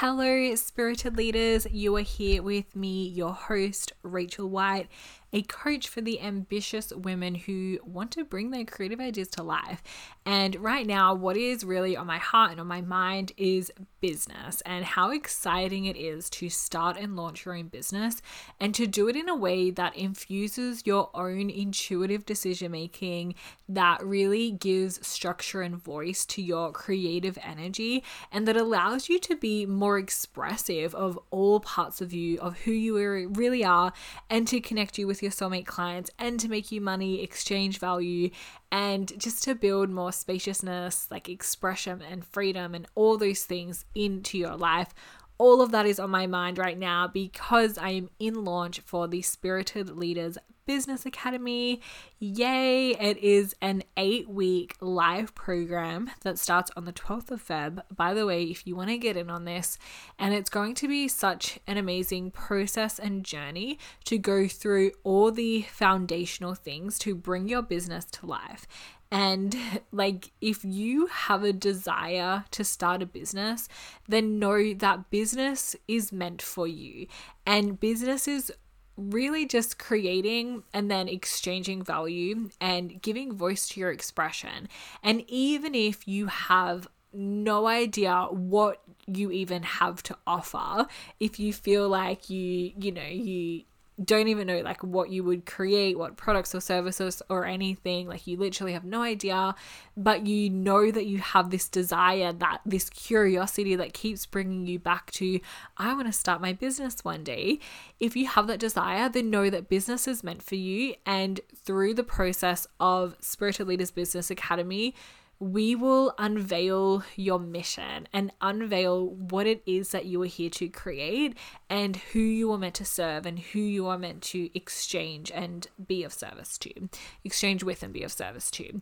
Hello, spirited leaders. You are here with me, your host, Rachel White, a coach for the ambitious women who want to bring their creative ideas to life. And right now, what is really on my heart and on my mind is business and how exciting it is to start and launch your own business and to do it in a way that infuses your own intuitive decision making, that really gives structure and voice to your creative energy, and that allows you to be more expressive of all parts of you, of who you really are, and to connect you with with your soulmate clients and to make you money, exchange value, and just to build more spaciousness, like expression and freedom and all those things into your life all of that is on my mind right now because I am in launch for the Spirited Leaders Business Academy. Yay! It is an eight week live program that starts on the 12th of Feb. By the way, if you want to get in on this, and it's going to be such an amazing process and journey to go through all the foundational things to bring your business to life. And like, if you have a desire to start a business, then know that business is meant for you. And business is really just creating and then exchanging value and giving voice to your expression. And even if you have no idea what you even have to offer, if you feel like you, you know, you don't even know like what you would create, what products or services or anything. Like you literally have no idea, but you know that you have this desire, that this curiosity that keeps bringing you back to, I want to start my business one day. If you have that desire, then know that business is meant for you. And through the process of Spirited Leaders Business Academy, we will unveil your mission and unveil what it is that you are here to create and who you are meant to serve and who you are meant to exchange and be of service to, exchange with and be of service to.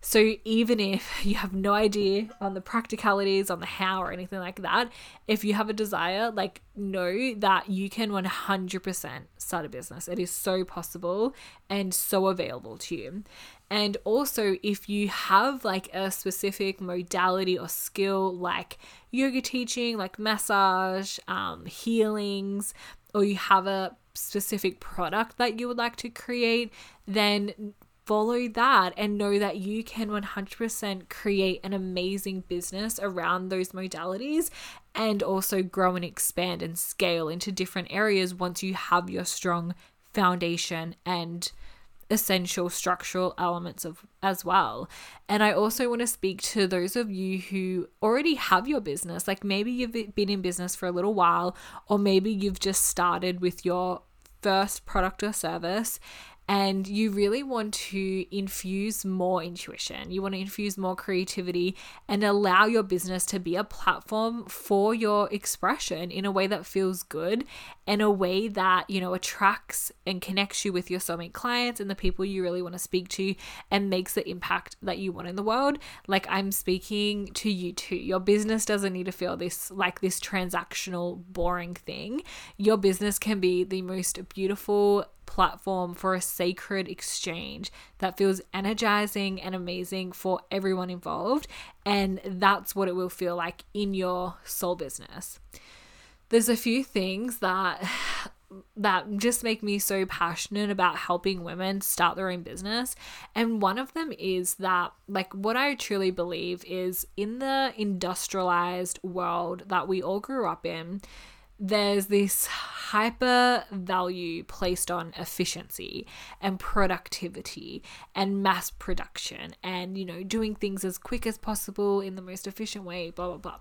So even if you have no idea on the practicalities, on the how or anything like that, if you have a desire, like know that you can 100% start a business. It is so possible and so available to you. And also, if you have like a specific modality or skill like yoga teaching, like massage, um, healings, or you have a specific product that you would like to create, then follow that and know that you can 100% create an amazing business around those modalities and also grow and expand and scale into different areas once you have your strong foundation and essential structural elements of as well. And I also want to speak to those of you who already have your business. Like maybe you've been in business for a little while or maybe you've just started with your first product or service and you really want to infuse more intuition. You want to infuse more creativity and allow your business to be a platform for your expression in a way that feels good and a way that, you know, attracts and connects you with your soulmate clients and the people you really want to speak to and makes the impact that you want in the world. Like I'm speaking to you too. Your business doesn't need to feel this like this transactional, boring thing. Your business can be the most beautiful platform for a sacred exchange that feels energizing and amazing for everyone involved. And that's what it will feel like in your soul business. There's a few things that that just make me so passionate about helping women start their own business. And one of them is that, like, what I truly believe is in the industrialized world that we all grew up in, there's this hyper value placed on efficiency and productivity and mass production and you know doing things as quick as possible in the most efficient way blah blah blah.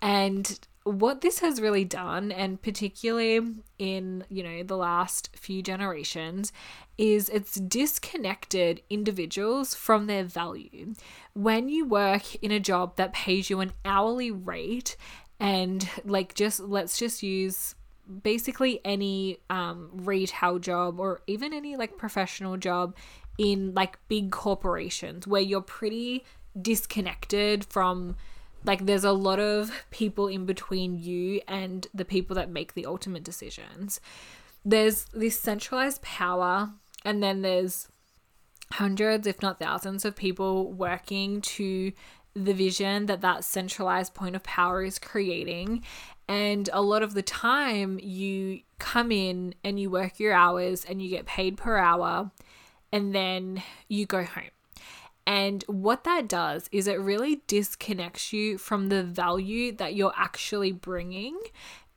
And what this has really done and particularly in you know the last few generations is it's disconnected individuals from their value. When you work in a job that pays you an hourly rate and like just let's just use basically any um retail job or even any like professional job in like big corporations where you're pretty disconnected from like there's a lot of people in between you and the people that make the ultimate decisions. There's this centralized power and then there's hundreds if not thousands of people working to the vision that that centralized point of power is creating. And a lot of the time, you come in and you work your hours and you get paid per hour, and then you go home. And what that does is it really disconnects you from the value that you're actually bringing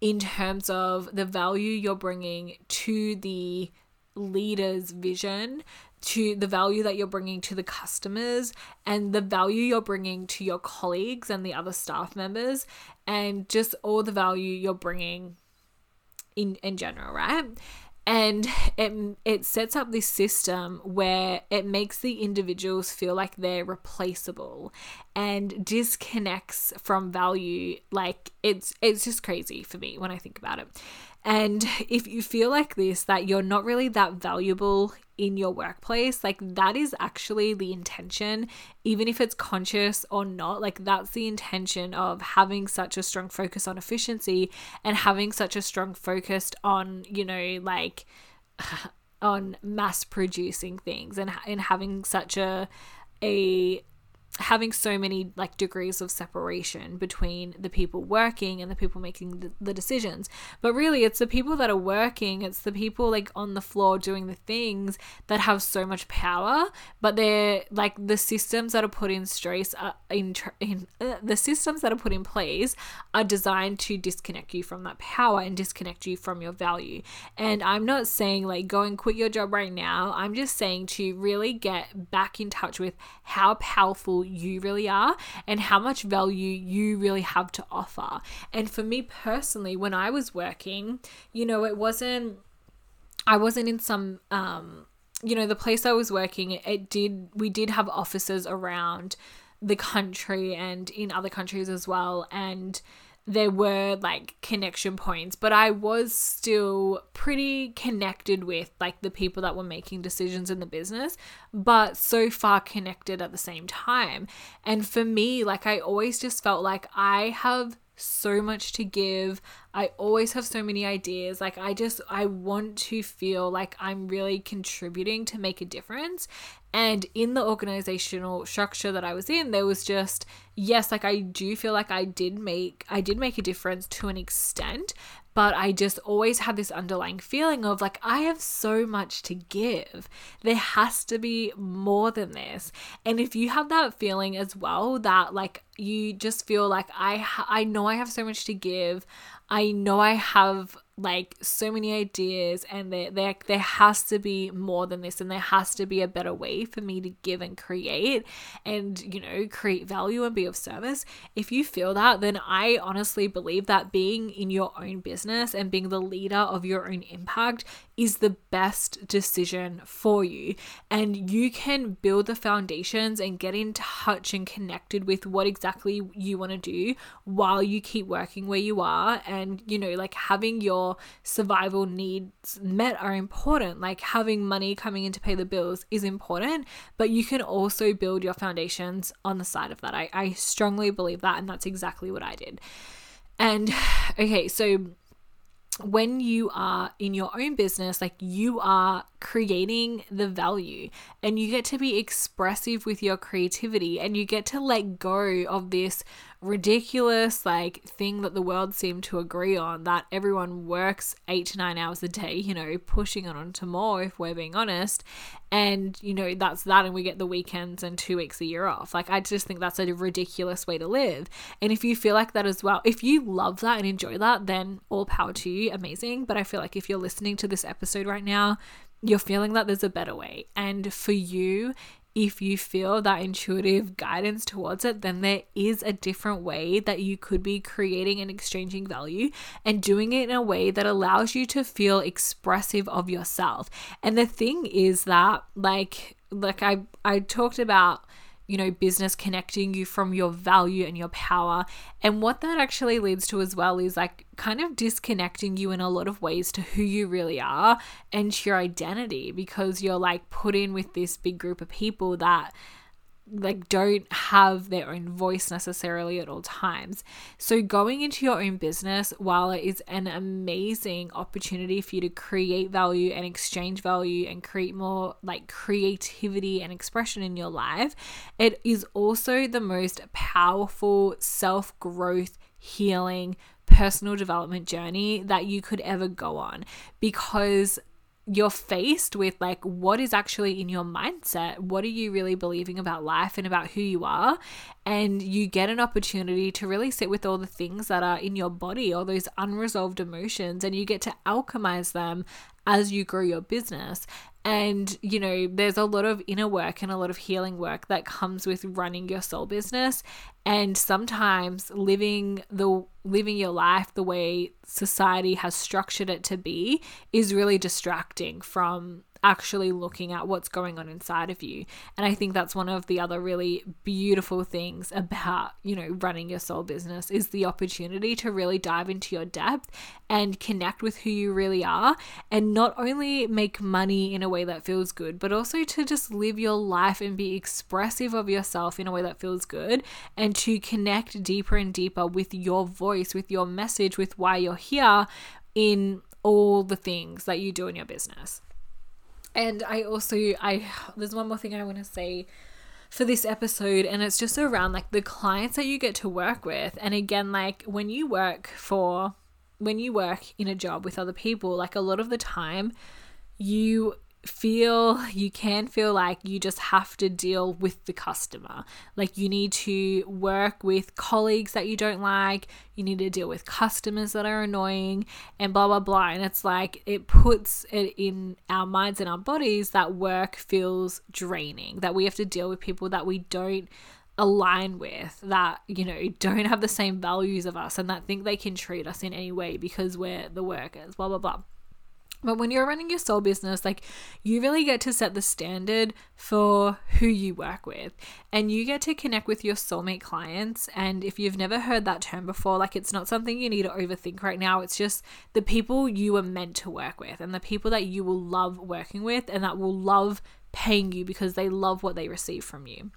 in terms of the value you're bringing to the leader's vision, to the value that you're bringing to the customers, and the value you're bringing to your colleagues and the other staff members, and just all the value you're bringing in, in general, right? And it, it sets up this system where it makes the individuals feel like they're replaceable and disconnects from value. Like it's it's just crazy for me when i think about it. And if you feel like this that you're not really that valuable in your workplace, like that is actually the intention, even if it's conscious or not. Like that's the intention of having such a strong focus on efficiency and having such a strong focus on, you know, like on mass producing things and, and having such a a having so many like degrees of separation between the people working and the people making the, the, decisions. But really it's the people that are working it's the people like on the floor doing the things that have so much power but they're like the systems that are put in stress are in, in uh, the systems that are put in place are designed to disconnect you from that power and disconnect you from your value. And i'm not saying like go and quit your job right now. I'm just saying to really get back in touch with how powerful you really are and how much value you really have to offer. And for me personally, when I was working, you know, it wasn't, I wasn't in some, um, you know, the place I was working, it did, we did have offices around the country and in other countries as well. And, there were like connection points, but I was still pretty connected with like the people that were making decisions in the business, but so far connected at the same time. And for me, like I always just felt like I have so much to give. I always have so many ideas. Like, I just, I want to feel like I'm really contributing to make a difference. And in the organizational structure that I was in, there was just, yes, like I do feel like I did make, I did make a difference to an extent, but I just always had this underlying feeling of like, I have so much to give. There has to be more than this. And if you have that feeling as well, that like you just feel like I, I know I have so much to give, I know I have like so many ideas and there, there there has to be more than this and there has to be a better way for me to give and create and you know create value and be of service if you feel that then i honestly believe that being in your own business and being the leader of your own impact is the best decision for you. And you can build the foundations and get in touch and connected with what exactly you want to do while you keep working where you are. And, you know, like having your survival needs met are important. Like having money coming in to pay the bills is important, but you can also build your foundations on the side of that. I, I strongly believe that. And that's exactly what I did. And okay, so when you are in your own business, like you are creating the value and you get to be expressive with your creativity and you get to let go of this ridiculous like thing that the world seemed to agree on that everyone works eight to nine hours a day, you know, pushing on to more if we're being honest. And, you know, that's that, and we get the weekends and two weeks a year off. Like, I just think that's a ridiculous way to live. And if you feel like that as well, if you love that and enjoy that, then all power to you, amazing. But I feel like if you're listening to this episode right now, you're feeling that there's a better way. And for you, if you feel that intuitive guidance towards it, then there is a different way that you could be creating and exchanging value and doing it in a way that allows you to feel expressive of yourself. And the thing is that, like, like I I talked about you know, business connecting you from your value and your power. And what that actually leads to as well is like kind of disconnecting you in a lot of ways to who you really are and to your identity because you're like put in with this big group of people that like don't have their own voice necessarily at all times. So going into your own business, while it is an amazing opportunity for you to create value and exchange value and create more like creativity and expression in your life, it is also the most powerful self-growth healing personal development journey that you could ever go on because you're faced with like what is actually in your mindset what are you really believing about life and about who you are and you get an opportunity to really sit with all the things that are in your body all those unresolved emotions and you get to alchemize them as you grow your business and, you know, there's a lot of inner work and a lot of healing work that comes with running your soul business. And sometimes living the living your life the way society has structured it to be is really distracting from actually looking at what's going on inside of you. And I think that's one of the other really beautiful things about, you know, running your soul business is the opportunity to really dive into your depth and connect with who you really are and not only make money in a way that feels good, but also to just live your life and be expressive of yourself in a way that feels good and to connect deeper and deeper with your voice, with your message, with why you're here in all the things that you do in your business. And I also I there's one more thing I want to say for this episode and it's just around like the clients that you get to work with. And again, like when you work for when you work in a job with other people, like a lot of the time you feel you can feel like you just have to deal with the customer. Like you need to work with colleagues that you don't like, you need to deal with customers that are annoying, and blah blah blah. And it's like it puts it in our minds and our bodies that work feels draining, that we have to deal with people that we don't align with that you know don't have the same values of us and that think they can treat us in any way because we're the workers blah blah blah but when you're running your soul business, like you really get to set the standard for who you work with and you get to connect with your soulmate clients. And if you've never heard that term before, like it's not something you need to overthink right now. It's just the people you are meant to work with and the people that you will love working with and that will love paying you because they love what they receive from you.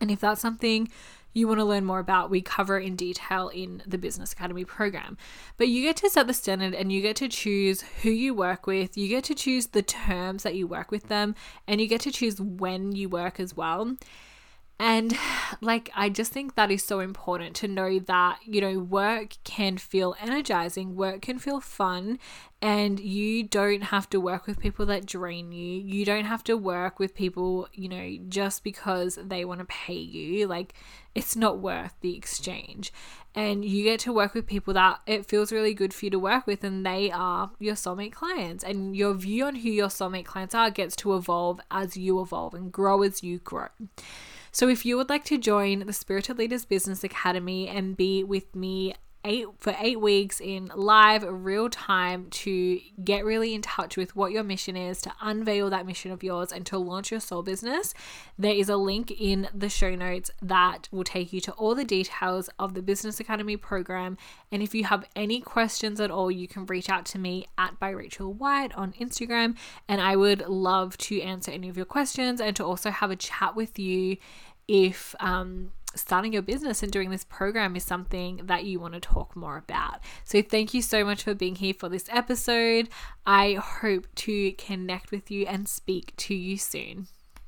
And if that's something you want to learn more about, we cover in detail in the Business Academy program. But you get to set the standard and you get to choose who you work with, you get to choose the terms that you work with them, and you get to choose when you work as well. And like, I just think that is so important to know that, you know, work can feel energizing, work can feel fun, and you don't have to work with people that drain you. You don't have to work with people, you know, just because they want to pay you. Like, it's not worth the exchange. And you get to work with people that it feels really good for you to work with, and they are your soulmate clients. And your view on who your soulmate clients are gets to evolve as you evolve and grow as you grow. So, if you would like to join the Spirited Leaders Business Academy and be with me eight for eight weeks in live real time to get really in touch with what your mission is to unveil that mission of yours and to launch your soul business. There is a link in the show notes that will take you to all the details of the business academy program. And if you have any questions at all you can reach out to me at by rachel white on instagram and i would love to answer any of your questions and to also have a chat with you if um starting your business and doing this program is something that you want to talk more about. So, thank you so much for being here for this episode. I hope to connect with you and speak to you soon.